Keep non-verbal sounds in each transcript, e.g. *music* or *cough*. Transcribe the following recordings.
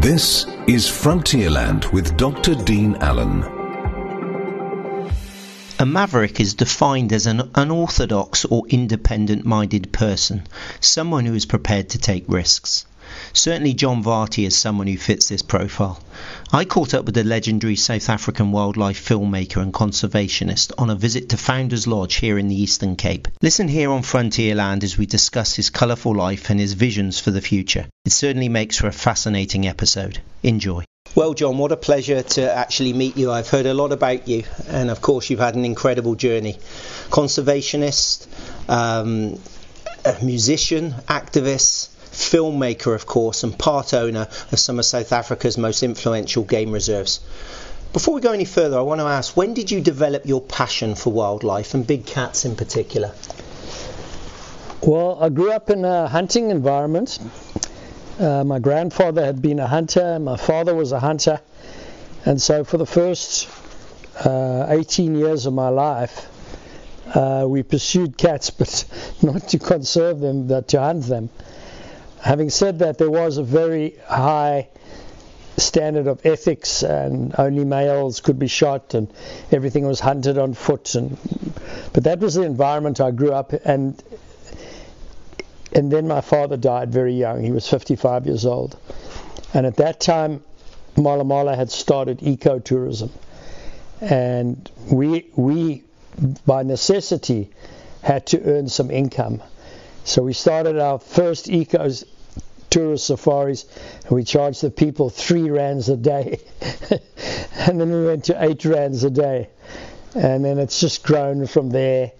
This is Frontierland with Dr. Dean Allen. A maverick is defined as an unorthodox or independent minded person, someone who is prepared to take risks. Certainly, John Varty is someone who fits this profile. I caught up with the legendary South African wildlife filmmaker and conservationist on a visit to Founders Lodge here in the Eastern Cape. Listen here on Frontierland as we discuss his colourful life and his visions for the future. It certainly makes for a fascinating episode. Enjoy. Well, John, what a pleasure to actually meet you. I've heard a lot about you, and of course, you've had an incredible journey. Conservationist, um, musician, activist, filmmaker, of course, and part owner of some of South Africa's most influential game reserves. Before we go any further, I want to ask when did you develop your passion for wildlife and big cats in particular? Well, I grew up in a hunting environment. Uh, my grandfather had been a hunter, my father was a hunter, and so for the first uh, 18 years of my life, uh, we pursued cats, *laughs* but not to conserve them, but to hunt them. Having said that, there was a very high standard of ethics, and only males could be shot, and everything was hunted on foot. And but that was the environment I grew up, and and then my father died very young. He was 55 years old, and at that time, Mala Mala had started ecotourism, and we we by necessity had to earn some income. So we started our first ecos tourist safaris and we charged the people three rands a day. *laughs* and then we went to eight rands a day. And then it's just grown from there.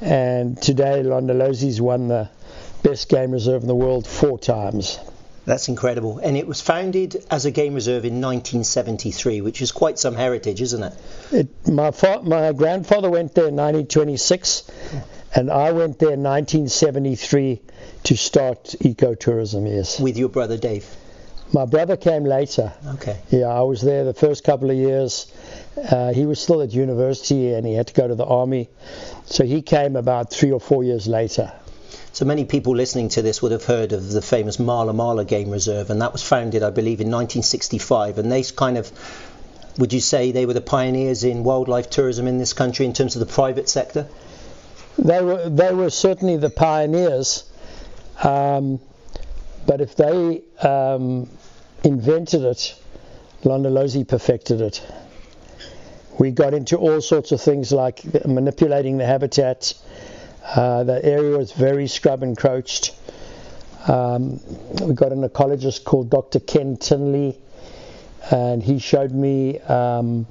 And today Londolozi's won the best game reserve in the world four times. That's incredible. And it was founded as a game reserve in 1973, which is quite some heritage, isn't it? it my, fa- my grandfather went there in 1926, and I went there in 1973 to start ecotourism, yes. With your brother Dave? My brother came later. Okay. Yeah, I was there the first couple of years. Uh, he was still at university and he had to go to the army. So he came about three or four years later. So many people listening to this would have heard of the famous Mala Mala Game Reserve, and that was founded, I believe, in 1965. And they kind of, would you say they were the pioneers in wildlife tourism in this country in terms of the private sector? They were, they were certainly the pioneers. Um, but if they um, invented it, Londolozi perfected it. We got into all sorts of things like manipulating the habitat. Uh, the area was very scrub encroached. Um, we got an ecologist called Dr. Ken Tinley, and he showed me um,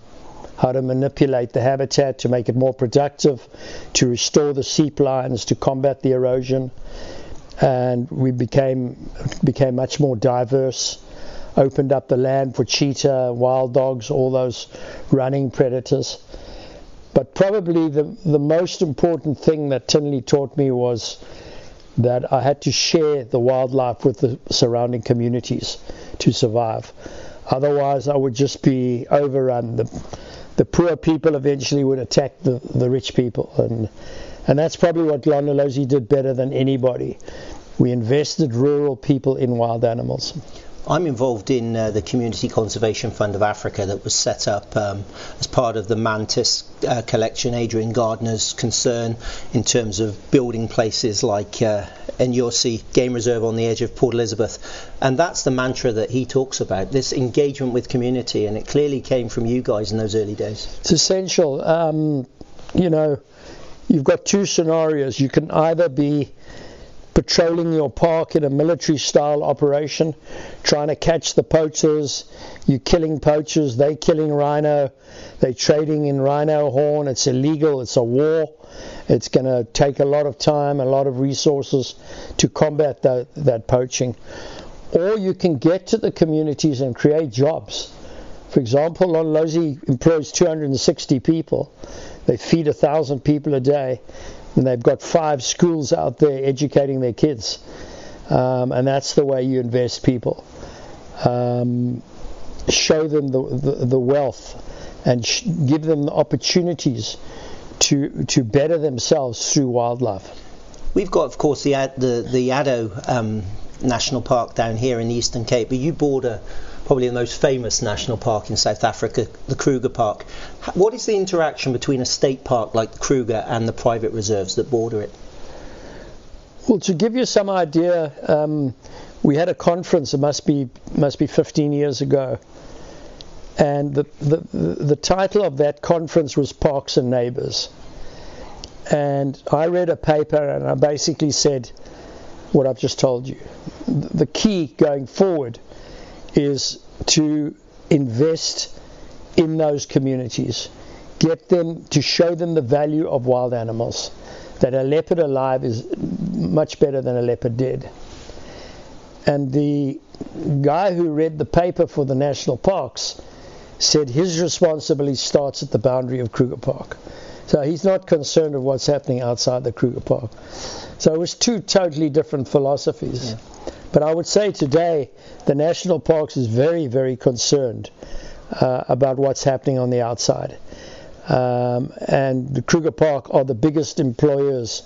how to manipulate the habitat to make it more productive, to restore the seep lines, to combat the erosion and we became became much more diverse. Opened up the land for cheetah, wild dogs, all those running predators. But probably the the most important thing that Tinley taught me was that I had to share the wildlife with the surrounding communities to survive. Otherwise, I would just be overrun. The, the poor people eventually would attack the, the rich people, and and that's probably what Londolozi did better than anybody. We invested rural people in wild animals. I'm involved in uh, the Community Conservation Fund of Africa that was set up um, as part of the Mantis uh, collection, Adrian Gardiner's concern in terms of building places like uh, Enyosi Game Reserve on the edge of Port Elizabeth. And that's the mantra that he talks about this engagement with community, and it clearly came from you guys in those early days. It's essential. Um, you know, you've got two scenarios. You can either be patrolling your park in a military style operation, trying to catch the poachers. You're killing poachers, they're killing rhino, they're trading in rhino horn. It's illegal, it's a war. It's going to take a lot of time, a lot of resources to combat that, that poaching. Or you can get to the communities and create jobs. For example, Londolozi employs 260 people. They feed a thousand people a day and they've got five schools out there educating their kids. Um, and that's the way you invest people. Um, show them the, the, the wealth and sh- give them the opportunities to, to better themselves through wildlife. We've got, of course, the the the Addo um, national park down here in the Eastern Cape, but you border probably the most famous national park in South Africa, the Kruger Park. What is the interaction between a state park like the Kruger and the private reserves that border it? Well, to give you some idea, um, we had a conference. It must be must be 15 years ago, and the, the the title of that conference was Parks and Neighbors. And I read a paper, and I basically said what I've just told you. The key going forward is to invest in those communities, get them to show them the value of wild animals. That a leopard alive is much better than a leopard dead. And the guy who read the paper for the national parks said his responsibility starts at the boundary of Kruger Park. So he's not concerned with what's happening outside the Kruger Park. So it was two totally different philosophies. Yeah. But I would say today the national parks is very, very concerned uh, about what's happening on the outside. Um, and the Kruger Park are the biggest employers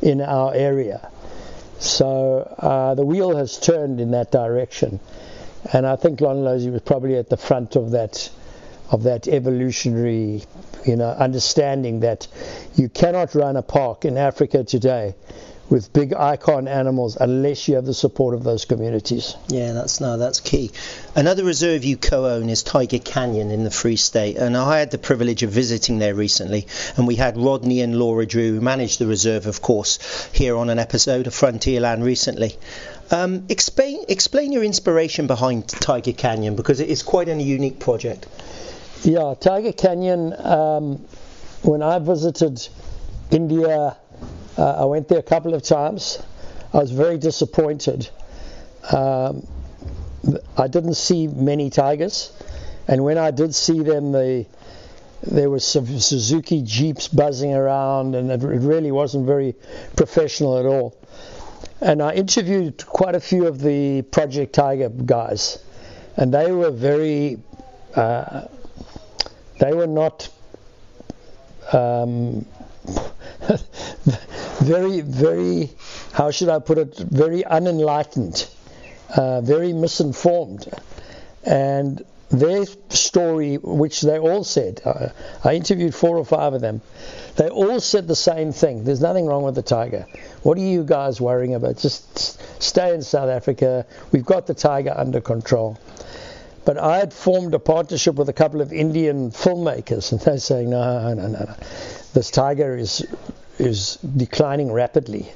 in our area. So uh, the wheel has turned in that direction, and I think Londolozi was probably at the front of that of that evolutionary, you know, understanding that you cannot run a park in Africa today with big icon animals unless you have the support of those communities. Yeah, that's no, that's key. Another reserve you co-own is Tiger Canyon in the Free State, and I had the privilege of visiting there recently, and we had Rodney and Laura Drew, who manage the reserve, of course, here on an episode of Frontierland recently. Um, explain explain your inspiration behind Tiger Canyon because it is quite a unique project. Yeah, Tiger Canyon. Um, when I visited India uh, I went there a couple of times. I was very disappointed. Um, I didn't see many tigers, and when I did see them, they, there some Suzuki Jeeps buzzing around, and it really wasn't very professional at all. And I interviewed quite a few of the Project Tiger guys, and they were very, uh, they were not um, *laughs* very, very, how should I put it, very unenlightened, uh, very misinformed. And their story, which they all said, uh, I interviewed four or five of them, they all said the same thing. There's nothing wrong with the tiger. What are you guys worrying about? Just stay in South Africa. We've got the tiger under control. But I had formed a partnership with a couple of Indian filmmakers, and they're saying, no, no, no, no. This tiger is is declining rapidly.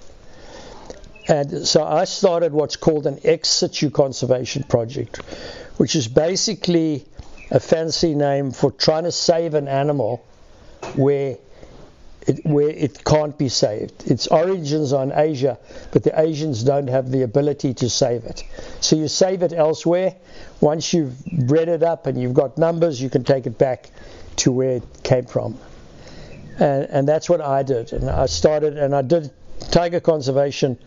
And so I started what's called an ex situ conservation project, which is basically a fancy name for trying to save an animal where it, where it can't be saved. Its origins are in Asia, but the Asians don't have the ability to save it. So you save it elsewhere. Once you've bred it up and you've got numbers, you can take it back to where it came from and, and that's what I did. And I started and I did tiger conservation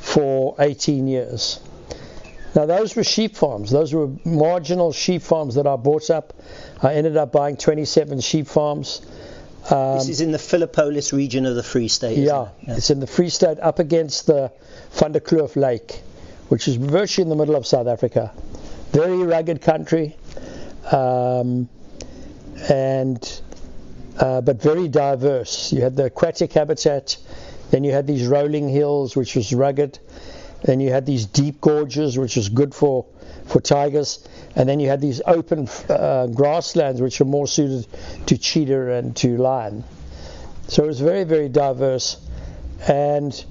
for 18 years. Now those were sheep farms. Those were marginal sheep farms that I bought up. I ended up buying 27 sheep farms. Um, this is in the Philippolis region of the Free State. Yeah, it? yeah, it's in the Free State, up against the Van der Kloof Lake, which is virtually in the middle of South Africa. Very rugged country, um, and uh, but very diverse. You had the aquatic habitat, then you had these rolling hills, which was rugged, then you had these deep gorges, which was good for, for tigers, and then you had these open uh, grasslands, which are more suited to cheetah and to lion. So it was very, very diverse. And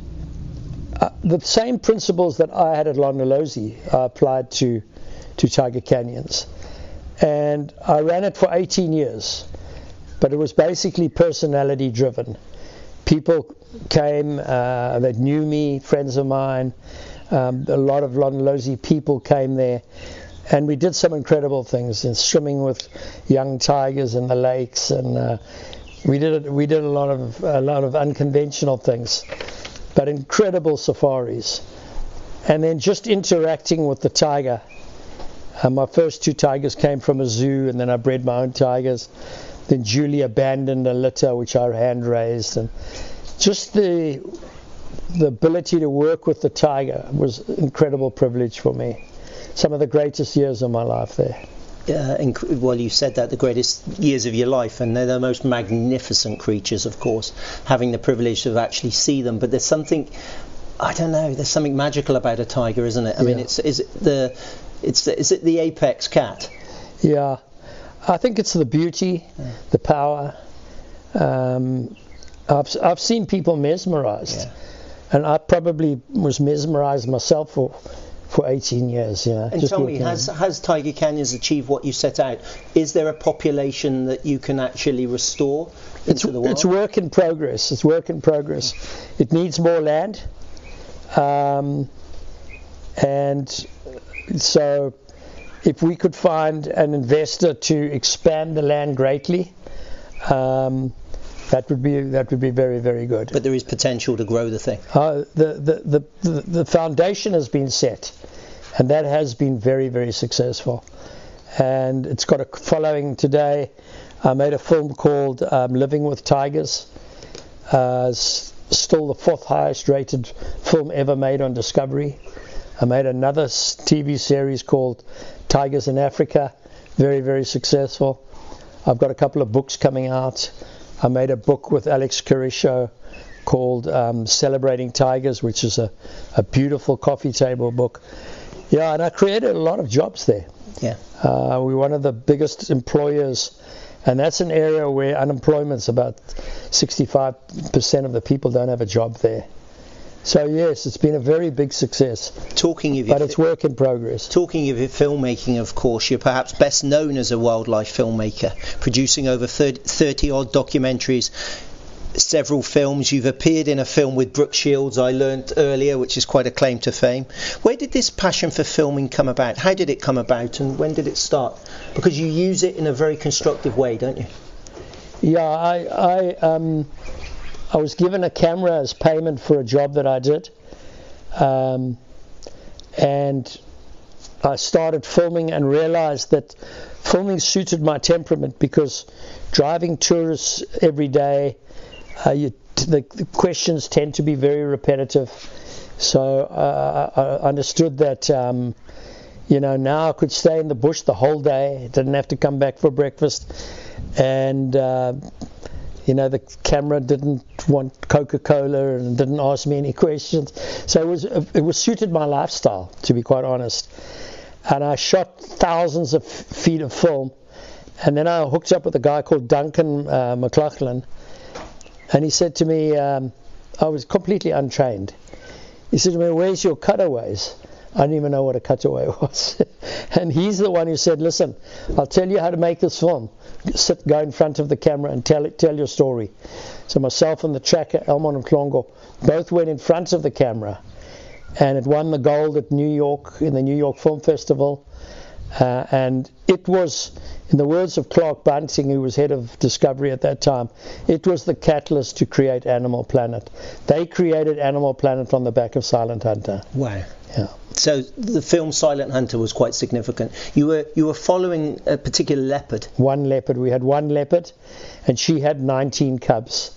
uh, the same principles that I had at Londolozi I applied to, to Tiger Canyons. And I ran it for 18 years but it was basically personality driven. People came uh, that knew me, friends of mine. Um, a lot of Londolozi people came there, and we did some incredible things in swimming with young tigers in the lakes, and uh, we did we did a lot of a lot of unconventional things, but incredible safaris, and then just interacting with the tiger. Uh, my first two tigers came from a zoo, and then I bred my own tigers. Then Julie abandoned a litter which I hand raised, and just the the ability to work with the tiger was incredible privilege for me. Some of the greatest years of my life there. Uh, inc- well, you said that the greatest years of your life, and they're the most magnificent creatures, of course. Having the privilege to actually see them, but there's something, I don't know, there's something magical about a tiger, isn't it? I mean, it's is it the, it's the, is it the apex cat? Yeah, I think it's the beauty, the power. Um, I've I've seen people mesmerized, Yeah. And I probably was mesmerized myself for for 18 years. Know, And tell me, has has Tiger Canyons achieved what you set out? Is there a population that you can actually restore it's, into the wild? it's work in progress. It's work in progress. It needs more land, um, and so if we could find an investor to expand the land greatly, um, that would be that would be very very good. but there is potential to grow the thing. Uh, the, the, the, the, foundation has been set, and that has been very, very successful. And it's got a following today. I made a film called um, Living with Tigers, uh, still the fourth highest rated film ever made on Discovery. I made another TV series called Tigers in Africa, very, very successful. I've got a couple of books coming out. I made a book with Alex Carisho called um, Celebrating Tigers, which is a, a beautiful coffee table book. Yeah, and I created a lot of jobs there. Yeah. Uh, we're one of the biggest employers, and that's an area where unemployment's about 65% of the people don't have a job there. So yes, it's been a very big success, Talking of but it's work in progress. Talking of your filmmaking, of course, you're perhaps best known as a wildlife filmmaker, producing over 30 odd documentaries, several films. You've appeared in a film with Brooke Shields, I learnt earlier, which is quite a claim to fame. Where did this passion for filming come about? How did it come about, and when did it start? Because you use it in a very constructive way, don't you? Yeah, I I um, I was given a camera as payment for a job that I did, um, and I started filming and realized that filming suited my temperament because driving tourists every day, uh, you, the, the questions tend to be very repetitive. So uh, I understood that. Um, you know, now I could stay in the bush the whole day. Didn't have to come back for breakfast, and uh, you know the camera didn't want Coca-Cola and didn't ask me any questions. So it was it was suited my lifestyle, to be quite honest. And I shot thousands of feet of film, and then I hooked up with a guy called Duncan uh, McLaughlin, and he said to me, um, I was completely untrained. He said to me, "Where's your cutaways?" I didn't even know what a cutaway *laughs* was. and he's the one who said, Listen, I'll tell you how to make this film. Sit, go in front of the camera and tell it, tell your story. So myself and the tracker, Elmon and Klongo, both went in front of the camera. And it won the gold at New York, in the New York Film Festival. Uh, and it was, in the words of Clark Bunting, who was head of Discovery at that time, it was the catalyst to create Animal Planet. They created Animal Planet on the back of Silent Hunter. Wow. Yeah. So the film Silent Hunter was quite significant. You were you were following a particular leopard. one leopard. We had one leopard, and she had 19 cubs.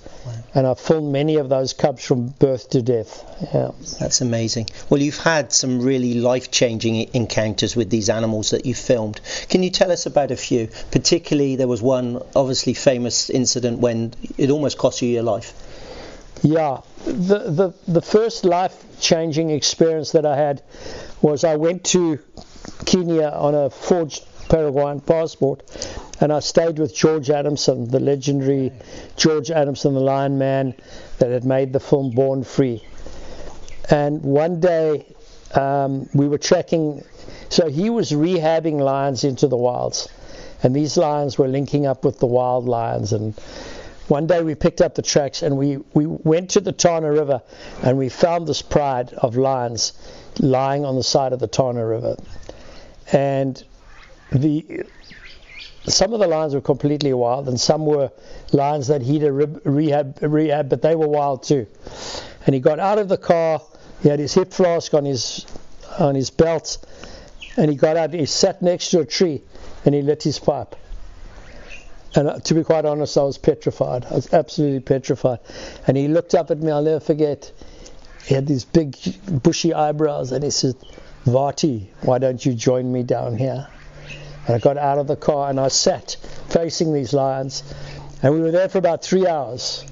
And I filmed many of those cubs from birth to death. Yeah. That's amazing. Well, you've had some really life-changing encounters with these animals that you filmed. Can you tell us about a few? Particularly, there was one obviously famous incident when it almost cost you your life. Yeah, the, the, the first life changing experience that I had was I went to Kenya on a forged Paraguayan passport and I stayed with George Adamson, the legendary George Adamson, the Lion Man that had made the film Born Free. And one day um, we were tracking, so he was rehabbing lions into the wilds, and these lions were linking up with the wild lions and one day we picked up the tracks and we, we went to the Tana River and we found this pride of lions lying on the side of the Tana River. And the some of the lions were completely wild and some were lions that he'd rehab, rehab, but they were wild too. And he got out of the car, he had his hip flask on his on his belt, and he got out, he sat next to a tree and he lit his pipe. And uh, to be quite honest, I was petrified. I was absolutely petrified. And he looked up at me, I'll never forget. he had these big bushy eyebrows, and he said, Varty, why don't you join me down here? And I got out of the car and I sat facing these lions, and we were there for about three hours,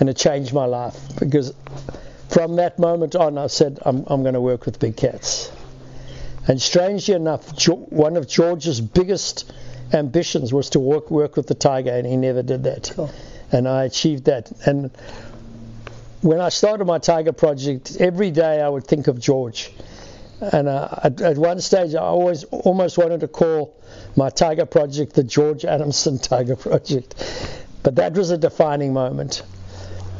and it changed my life because from that moment on, I said, I'm, I'm going to work with big cats. And strangely enough, one of George's biggest ambitions was to work work with the tiger, and he never did that. And I achieved that. And when I started my tiger project, every day I would think of George. And uh, at, at, one stage, I always almost wanted to call my tiger project the George Adamson *laughs* Tiger Project. But that was a defining moment.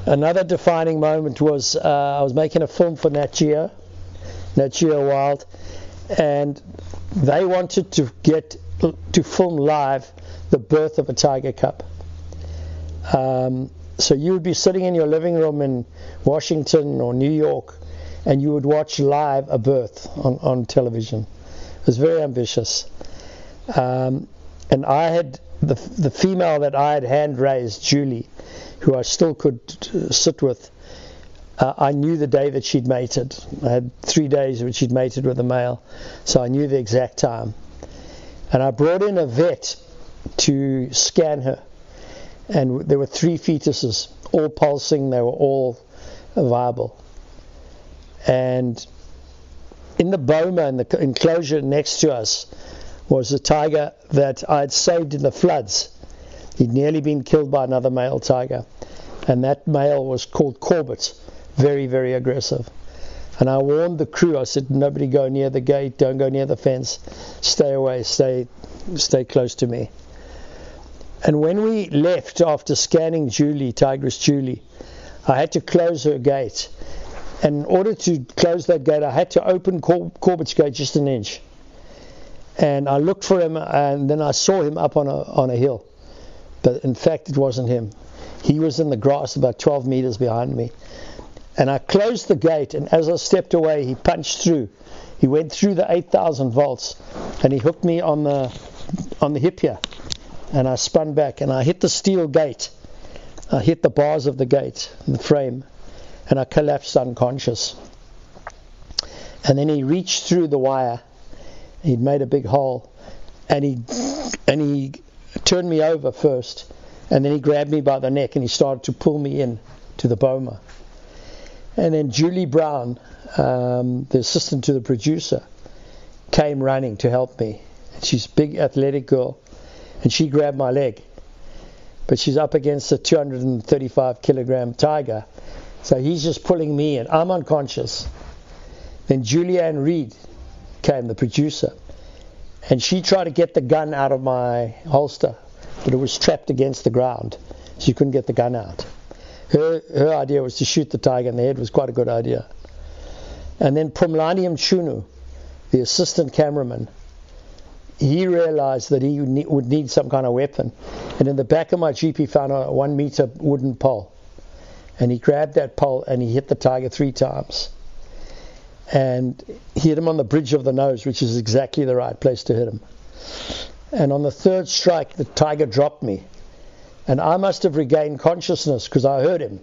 Another defining moment was uh, I was making a film for Nat Geo, Nat Geo Wild, and they wanted to get to film live the birth of a tiger cub. Um, so you would be sitting in your living room in Washington or New York, and you would watch live a birth on, on television. It was very ambitious. Um, and I had the, the female that I had hand raised, Julie, who I still could uh, sit with. Uh, I knew the day that she'd mated. I had three days when she'd mated with a male, so I knew the exact time. And I brought in a vet to scan her and there were three fetuses, all pulsing, they were all viable. And in the boma, in the enclosure next to us, was a tiger that I had saved in the floods. He'd nearly been killed by another male tiger, and that male was called Corbett, very, very aggressive. And I warned the crew. I said, "Nobody go near the gate. Don't go near the fence. Stay away. Stay, stay close to me." And when we left after scanning Julie, Tigress Julie, I had to close her gate. And in order to close that gate, I had to open Cor- Corbett's gate just an inch. And I looked for him, and then I saw him up on a, on a hill. But in fact, it wasn't him. He was in the grass about 12 meters behind me. And I closed the gate, and as I stepped away, he punched through. He went through the 8,000 volts, and he hooked me on the on the hip here and I spun back and I hit the steel gate. I hit the bars of the gate, the frame, and I collapsed unconscious. And then he reached through the wire. He'd made a big hole, and he and he turned me over first, and then he grabbed me by the neck and he started to pull me in to the boma. And then Julie Brown, um, the assistant to the producer, came running to help me. She's a big athletic girl, and she grabbed my leg. But she's up against a 235 kilogram tiger, so he's just pulling me in. I'm unconscious. Then Julianne Reed came, the producer, and she tried to get the gun out of my holster, but it was trapped against the ground. She couldn't get the gun out. Her, her idea was to shoot the tiger in the head, was quite a good idea. And then Pumlani Chunu, the assistant cameraman, he realized that he would need some kind of weapon. And in the back of my Jeep, he found a one meter wooden pole. And he grabbed that pole and he hit the tiger three times. And he hit him on the bridge of the nose, which is exactly the right place to hit him. And on the third strike, the tiger dropped me. And I must have regained consciousness because I heard him.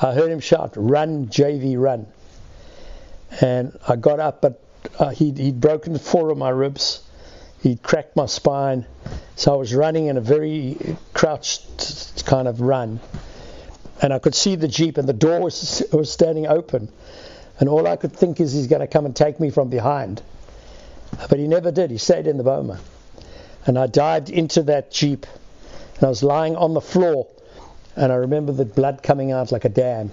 I heard him shout, Run, JV, run. And I got up, but uh, he'd, he'd broken four of my ribs He'd cracked my spine. So I was running in a very crouched kind of run. And I could see the Jeep, and the door was, was standing open. And all I could think is he's going to come and take me from behind. But he never did. He stayed in the boma. And I dived into that Jeep, and I was lying on the floor. And I remember the blood coming out like a dam.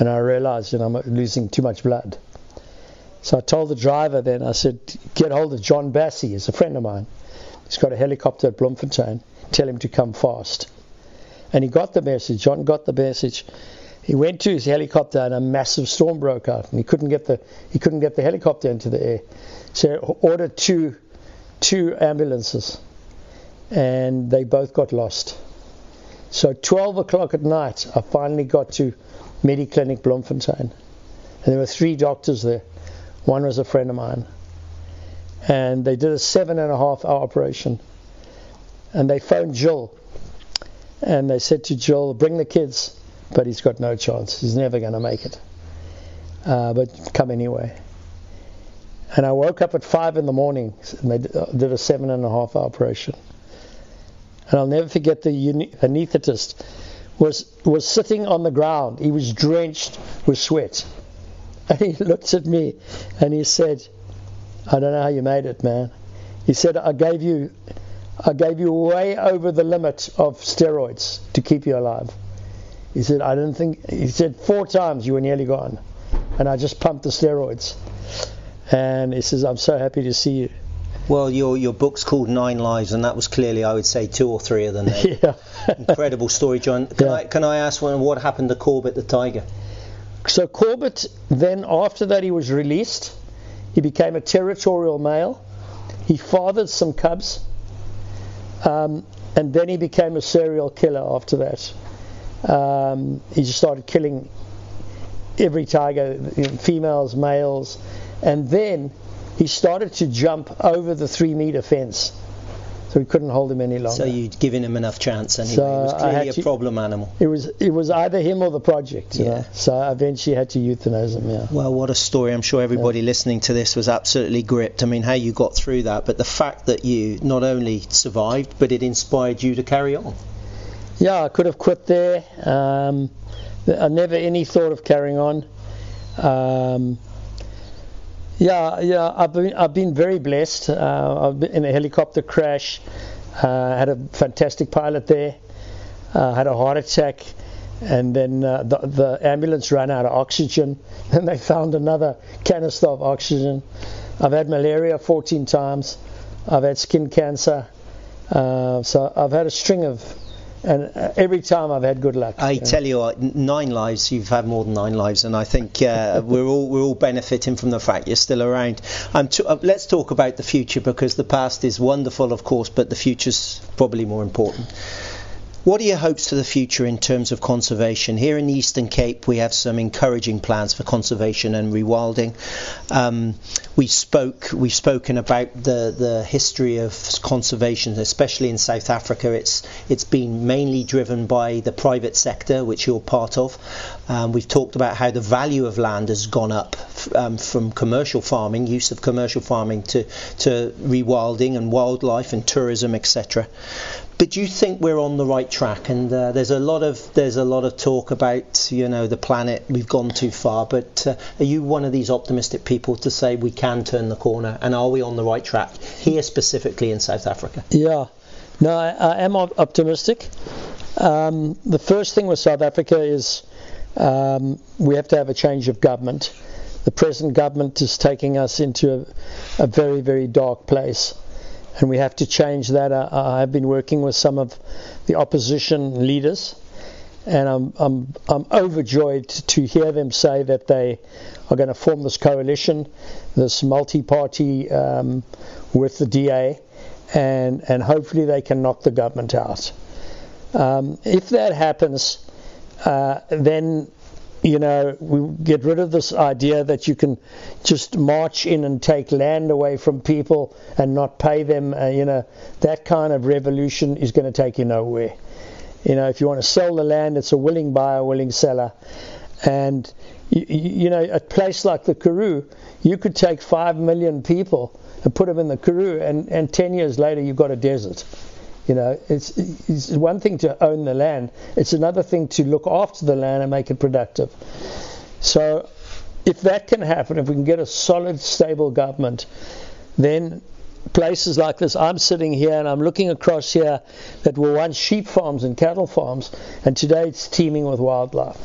And I realized that I'm losing too much blood. So I told the driver then, I said, get hold of John Bassey, he's a friend of mine. He's got a helicopter at Bloemfontein. Tell him to come fast. And he got the message. John got the message. He went to his helicopter and a massive storm broke out and he couldn't get the he couldn't get the helicopter into the air. So he ordered two two ambulances and they both got lost. So 12 o'clock at night, I finally got to Mediclinic Bloemfontein. And there were three doctors there. One was a friend of mine. And they did a seven and a half hour operation. And they phoned Jill. And they said to Jill, bring the kids. But he's got no chance. He's never going to make it. uh, but come anyway. And I woke up at five in the morning and they did a seven and a half hour operation. And I'll never forget the anaesthetist was was sitting on the ground. He was drenched with sweat. And he *laughs* looked at me and he said, I don't know how you made it, man. He said, I gave you I gave you way over the limit of steroids to keep you alive. He said, I didn't think, he said, four times you were nearly gone. And I just pumped the steroids. And he says, I'm so happy to see you. Well, your your book's called Nine Lives, and that was clearly, I would say, two or three of them. *laughs* yeah. Incredible story, John. Can yeah. I can I ask one, what happened to Corbett the tiger? So Corbett, then after that, he was released. He became a territorial male. He fathered some cubs, um, and then he became a serial killer after that. Um, he just started killing every tiger, females, males, and then he started to jump over the three meter fence. So we couldn't hold him any longer. So you'd given him enough chance, and so he was clearly a problem animal. It was it was either him or the project. yeah. Know? So I eventually had to euthanize him. Yeah. Well, what a story! I'm sure everybody yeah. listening to this was absolutely gripped. I mean, how you got through that, but the fact that you not only survived, but it inspired you to carry on. Yeah, I could have quit there. Um, I never any thought of carrying on. Um, yeah, yeah, I've been I've been very blessed. Uh, I've been in a helicopter crash. Uh, had a fantastic pilot there. Uh, had a heart attack, and then uh, the, the ambulance ran out of oxygen. *laughs* and they found another canister of oxygen. I've had malaria 14 times. I've had skin cancer. Uh, so I've had a string of and uh, every time I've had good luck. I tell you what, nine lives. You've had more than nine lives, and I think uh, *laughs* we're all we're all benefiting from the fact you're still around. Um, to, uh, let's talk about the future because the past is wonderful, of course, but the future's probably more important. What are your hopes for the future in terms of conservation? Here in the Eastern Cape, we have some encouraging plans for conservation and rewilding. Um, we spoke, we've spoken about the, the history of conservation, especially in South Africa. It's it's been mainly driven by the private sector, which you're part of. Um, we've talked about how the value of land has gone up um, from commercial farming, use of commercial farming, to to rewilding and wildlife and tourism, etc but you think we're on the right track? And uh, there's a lot of there's a lot of talk about you know the planet we've gone too far. But uh, are you one of these optimistic people to say we can turn the corner? And are we on the right track here specifically in South Africa? Yeah, no, I, I am optimistic. Um, the first thing with South Africa is um, we have to have a change of government. The present government is taking us into a, a very very dark place and we have to change that. I, I've been working with some of the opposition leaders, and I'm, I'm, I'm overjoyed to hear them say that they are going to form this coalition, this multi party um, with the DA, and, and hopefully they can knock the government out. Um, if that happens, uh, then you know, we get rid of this idea that you can just march in and take land away from people and not pay them. Uh, you know, that kind of revolution is going to take you nowhere. You know, if you want to sell the land, it's a willing buyer, willing seller. And, you, you know, a place like the Karoo, you could take five million people and put them in the Karoo, and, and 10 years later, you've got a desert. You know, it's, it's one thing to own the land, it's another thing to look after the land and make it productive. So, if that can happen, if we can get a solid, stable government, then places like this, I'm sitting here and I'm looking across here that were once sheep farms and cattle farms, and today it's teeming with wildlife.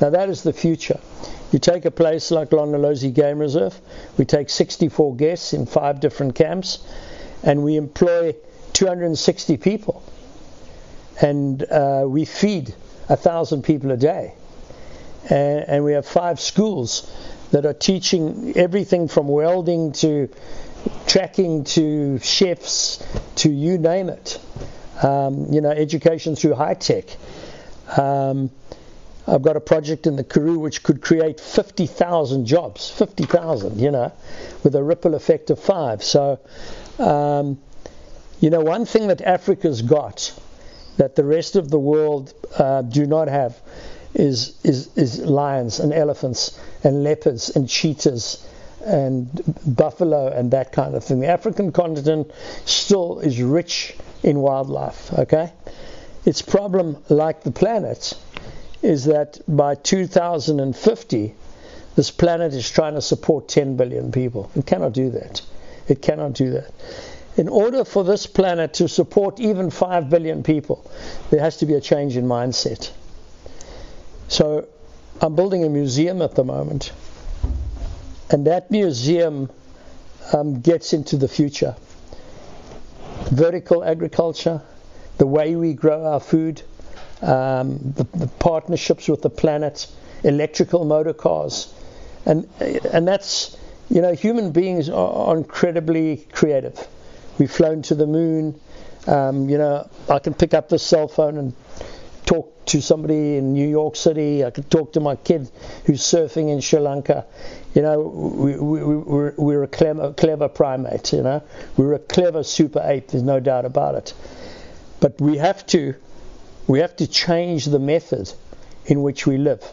Now, that is the future. You take a place like Londolozi Game Reserve, we take 64 guests in five different camps, and we employ 260 people. And uh, we feed a thousand people a day. And, and, we have five schools that are teaching everything from welding to tracking to chefs to you name it. Um, you know, education through high tech. Um, I've got a project in the Karoo which could create 50,000 jobs, 50,000, you know, with a ripple effect of five. So um, you know, one thing that Africa's got that the rest of the world uh, do not have is, is, is lions and elephants and leopards and cheetahs and buffalo and that kind of thing. The African continent still is rich in wildlife, okay? Its problem, like the planet, is that by 2050, this planet is trying to support 10 billion people. It cannot do that. It cannot do that. In order for this planet to support even 5 billion people, there has to be a change in mindset. So I'm building a museum at the moment, and that museum um, gets into the future. Vertical agriculture, the way we grow our food, um, the, the, partnerships with the planet, electrical motor cars, and and that's you know human beings are, incredibly creative. We've flown to the moon. Um, you know, I can pick up the cell phone and talk to somebody in New York City. I could talk to my kid who's surfing in Sri Lanka. You know, we, we, we're, we're a clever, clever primate. You know, we're a clever super ape. There's no doubt about it. But we have to we have to change the method in which we live.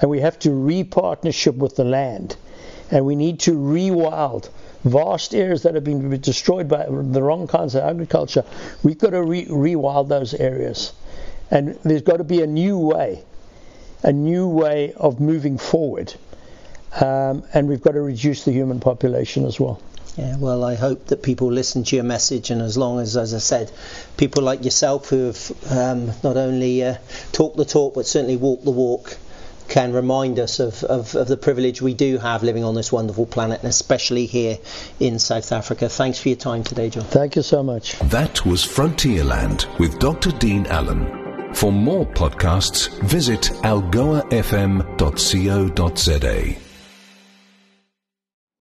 And we have to re-partnership with the land. And we need to rewild vast areas that have been destroyed by the wrong kinds of agriculture. We've got to re- rewild those areas. And there's got to be a new way, a new way of moving forward. Um, and we've got to reduce the human population as well. Yeah, well, I hope that people listen to your message, and as long as, as I said, people like yourself who have um, not only uh, talked the talk but certainly walked the walk can remind us of, of, of, the privilege we do have living on this wonderful planet, and especially here in South Africa. Thanks for your time today, John. Thank you so much. That was Frontierland with Dr. Dean Allen. For more podcasts, visit algoafm.co.za.